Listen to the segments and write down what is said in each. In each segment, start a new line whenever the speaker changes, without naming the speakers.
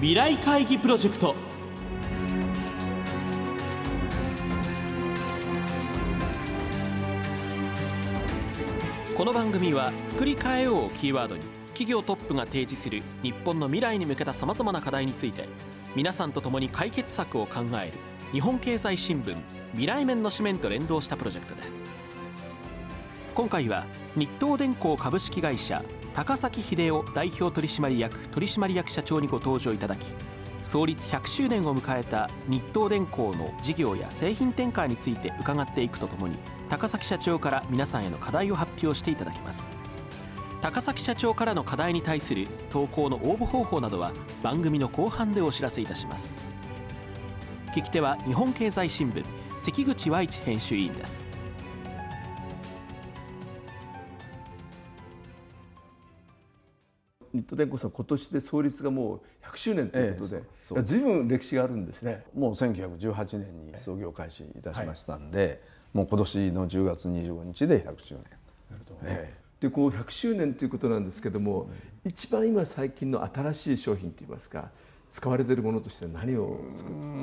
未来会議プロジェクト。この番組は作り変えようをキーワードに企業トップが提示する日本の未来に向けたさまざまな課題について皆さんと共に解決策を考える日本経済新聞未来面の紙面と連動したプロジェクトです。今回は日東電工株式会社高崎秀夫代表取締役取締役社長にご登場いただき創立100周年を迎えた日東電工の事業や製品展開について伺っていくとともに高崎社長から皆さんへの課題を発表していただきます。高崎社長からの課題に対する投稿の応募方法などは番組の後半でお知らせいたします。聞き手は日本経済新聞関口和一編集委員です。
日東電工さん今年で創立がもう100周年ということで、ええ、ずいぶん歴史があるんですね。
もう1918年に創業開始いたしましたんで、はい、もう今年の10月25日で100周年。なるほど、
ええ、でこう100周年ということなんですけども、うん、一番今最近の新しい商品といいますか使われているものとして何を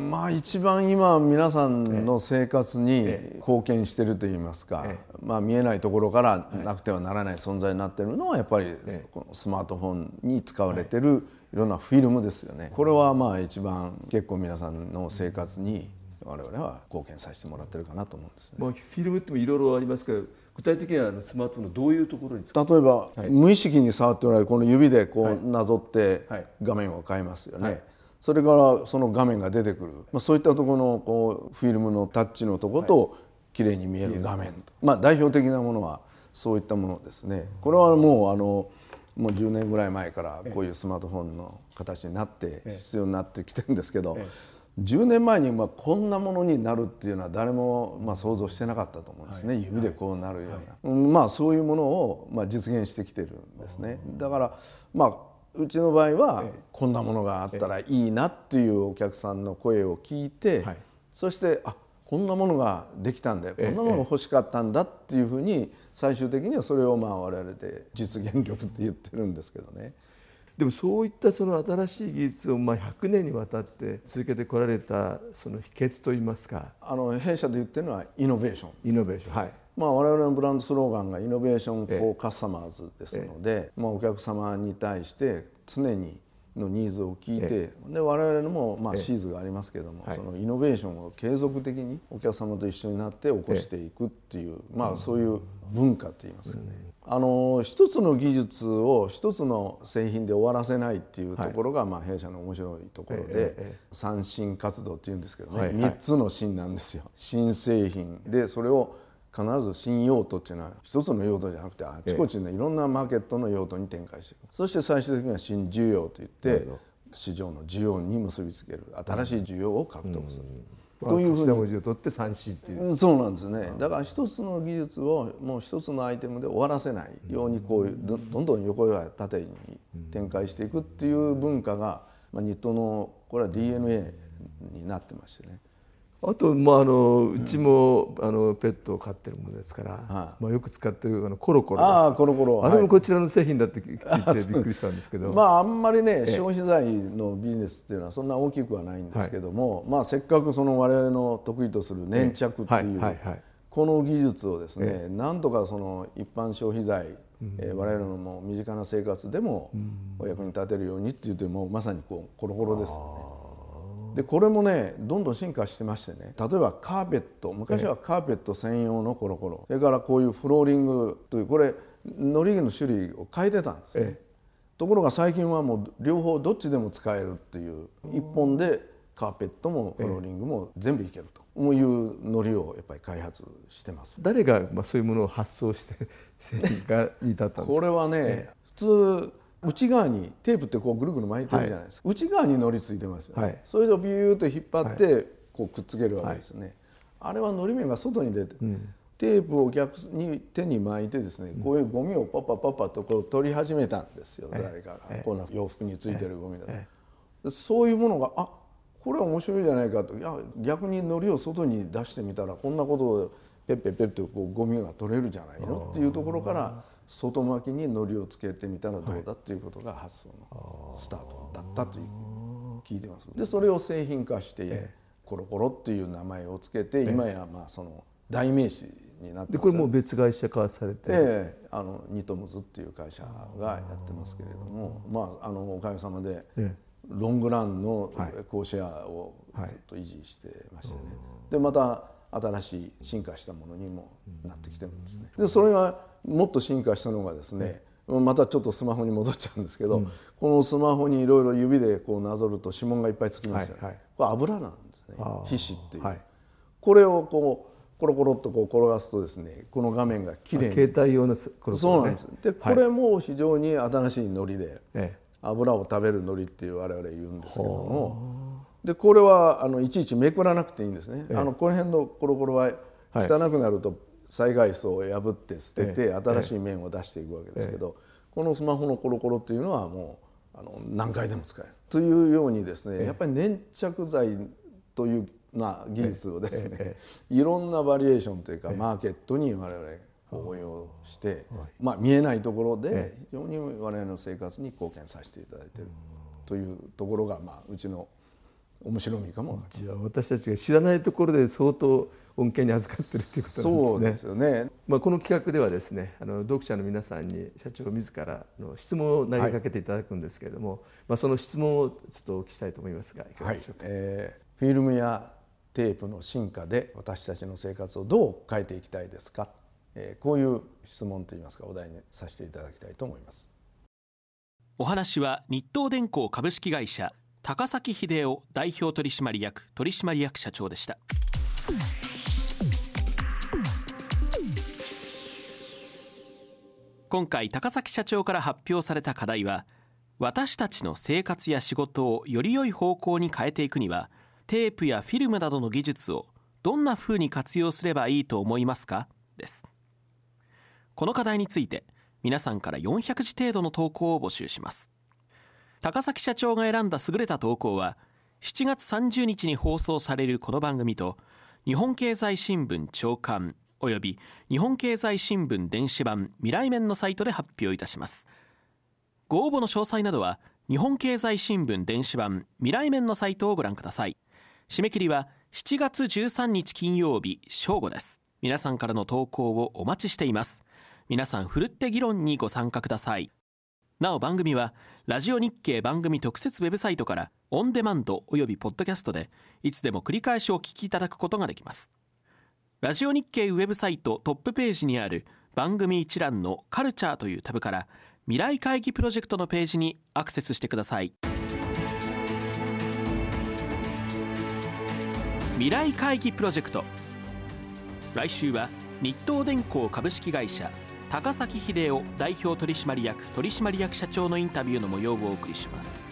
まあ一番今皆さんの生活に貢献しているといいますか、まあ、見えないところからなくてはならない存在になっているのはやっぱりこのスマートフォンに使われているいろんなフィルムですよね。これはまあ一番結構皆さんの生活に我々は貢献させてもらってるかなと思うんですね。
まあ、フィルムってもいろいろありますけど具体的にはスマートフォンのどういうところに
例えば、はい、無意識に触っておられるこの指でこうなぞって画面を変えますよね。はい。はいそれからその画面が出てくる、まあ、そういったところのこうフィルムのタッチのところと綺麗に見える画面。と、まあ、代表的なものはそういったものですね。これはもうあのもう10年ぐらい前からこういうスマートフォンの形になって必要になってきてるんですけど10年前にまあこんなものになるっていうのは誰もまあ想像してなかったと思うんですね、指でこうなるような、まあそういうものをまあ実現してきてるんですね。だからまあうちの場合はこんなものがあったらいいなっていうお客さんの声を聞いてそしてあこんなものができたんだよ。こんなものが欲しかったんだっていうふうに最終的にはそれをまあ我々で実現力って言ってるんですけどね。
でもそういったその新しい技術をまあ100年にわたって続けてこられたその秘訣といいますか。
あの弊社で言ってるのはイノベーション。
イノベーション。はい。
まあ、我々のブランドスローガンがイノベーション・フォー・カスタマーズですので、まあ、お客様に対して常にのニーズを聞いて、で我々のもまあシーズがありますけども、そのイノベーションを継続的にお客様と一緒になって起こしていくっていう、まあそういう文化って言いますかね、あの一つの技術を一つの製品で終わらせないっていうところが、まあ弊社の面白いところで、三新活動っていうんですけどね、3つの新なんですよ。新製品でそれを必ず新用途っていうのは一つの用途じゃなくてあちこちのいろんなマーケットの用途に展開していく。そして最終的には新需要といって市場の需要に結びつける新しい需要を獲得する。
というふうに。文字を取って三振っていう。
そうなんですね。だから一つの技術をもう一つのアイテムで終わらせないようにこうどんどん横や縦に展開していくっていう文化が、まあ、日東のこれは DNA になってましてね
あと、まあ、あのうちも、あのペットを飼ってるものですから、まあ、よく使ってるあのコロコロ
あコロコロ
あれもこちらの製品だって聞いてびっくりしたんですけど。
まああんまりね消費財のビジネスっていうのはそんな大きくはないんですけども、まあ、せっかくその我々の得意とする粘着っていう、この技術をですね、なんとかその一般消費財えー、我々のもう身近な生活でもお役に立てるようにっていうともうまさにこうコロコロですよね。でこれもねどんどん進化してましてね。例えばカーペット。昔はカーペット専用のコロコロ。それからこういうフローリングというこれのりの種類を変えてたんですね、ところが最近はもう両方どっちでも使えるっていう一本でカーペットもフローリングも全部いけると。いうのりをやっぱり開発してます。
誰がまあそういうものを発想して 製品がに至ったんですか？
これはね、普通内側にテープってこうぐるぐる巻いてるじゃないですか、はい、内側にのりついてますよね、はい、それをビューッと引っ張ってこうくっつけるわけですね、あれはのり面が外に出て、うん、テープを逆に手に巻いてですね、こういうゴミをパパパパとこう取り始めたんですよ、誰かが、こんな洋服についてるゴミだと、そういうものがあこれは面白いじゃないかと。いや逆にのりを外に出してみたらこんなことをペッペッペッとこうゴミが取れるじゃないのっていうところから外巻きに糊をつけてみたらどうだっていうことが発想のスタートだったという。聞いてます。でそれを製品化して、ええ、コロコロっていう名前をつけて、今やまあその代名詞になって
でこれも別会社化されて、
ええ、あのニトムズっていう会社がやってますけれどもまああのおかげさまで、ロングランの高シェアをずっと維持してましてね、でまた新しい進化したものにもなってきてるんですね。でそれがもっと進化したのがですね、またちょっとスマホに戻っちゃうんですけど、うん、このスマホにいろいろ指でこうなぞると指紋がいっぱいつきますよね、はいはい、これ油なんですね皮脂っていう、はい、これをこうコロコロっとこう転がすとですねこの画面がきれいに
携帯用の
コロコロ、ね、そうなんです。でこれも非常に新しいのりで、油を食べるのりっていう我々言うんですけどもでこれはあのいちいちめくらなくていいんですね、あのこの辺のコロコロは汚くなると災害層を破って捨てて新しい面を出していくわけですけど、このスマホのコロコロっていうのはもうあの何回でも使える。というようにですねやっぱり粘着剤というな技術をですねいろんなバリエーションというかマーケットに我々応用して、まあ、見えないところで非常に我々の生活に貢献させていただいているというところが、まあ、うちの面白みかも
じゃあ私たちが知らないところで相当恩恵に預かってるっていうこと
なんですね。そうですよね。
まあこの企画ではですね、あの読者の皆さんに社長自らの質問を投げかけていただくんですけれども、はい、まあその質問をちょっとお聞きしたいと思いますが、いかがでしょうか？はい、
えー、フィルムやテープの進化で私たちの生活をどう変えていきたいですか？えー、こういう質問といいますかお題にさせていただきたいと思います。
お話は日東電工株式会社高崎秀夫代表取締役取締役社長でした。今回高崎社長から発表された課題は私たちの生活や仕事をより良い方向に変えていくにはテープやフィルムなどの技術をどんな風に活用すればいいと思いますか？です。この課題について皆さんから400字程度の投稿を募集します。高崎社長が選んだ優れた投稿は7月30日に放送されるこの番組と日本経済新聞長官および日本経済新聞電子版未来面のサイトで発表いたします。ご応募の詳細などは日本経済新聞電子版未来面のサイトをご覧ください。締め切りは7月13日金曜日正午です。皆さんからの投稿をお待ちしています。皆さんふるって議論にご参加ください。なお番組はラジオ日経番組特設ウェブサイトからオンデマンドおよびポッドキャストでいつでも繰り返しお聞きいただくことができます。ラジオ日経ウェブサイトトップページにある番組一覧のカルチャーというタブから未来会議プロジェクトのページにアクセスしてください。未来会議プロジェクト。来週は日東電工株式会社高崎秀夫代表取締役取締役社長のインタビューの模様をお送りします。